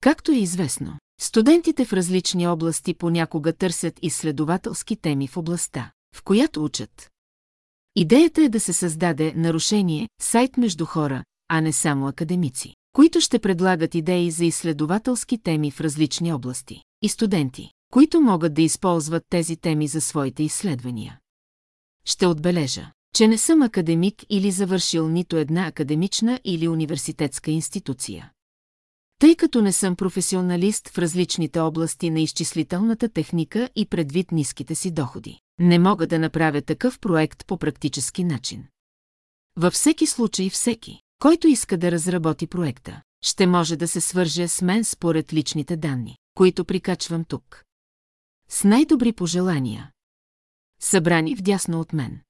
Както е известно, студентите в различни области понякога търсят изследователски теми в областта, в която учат. Идеята е да се създаде нарушение, сайт между хора, а не само академици, които ще предлагат идеи за изследователски теми в различни области, и студенти, които могат да използват тези теми за своите изследвания. Ще отбележа, че не съм академик или завършил нито една академична или университетска институция. Тъй като не съм професионалист в различните области на изчислителната техника и предвид ниските си доходи, не мога да направя такъв проект по практически начин. Във всеки случай всеки, който иска да разработи проекта, ще може да се свърже с мен според личните данни, които прикачвам тук. С най-добри пожелания. Събрани вдясно от мен.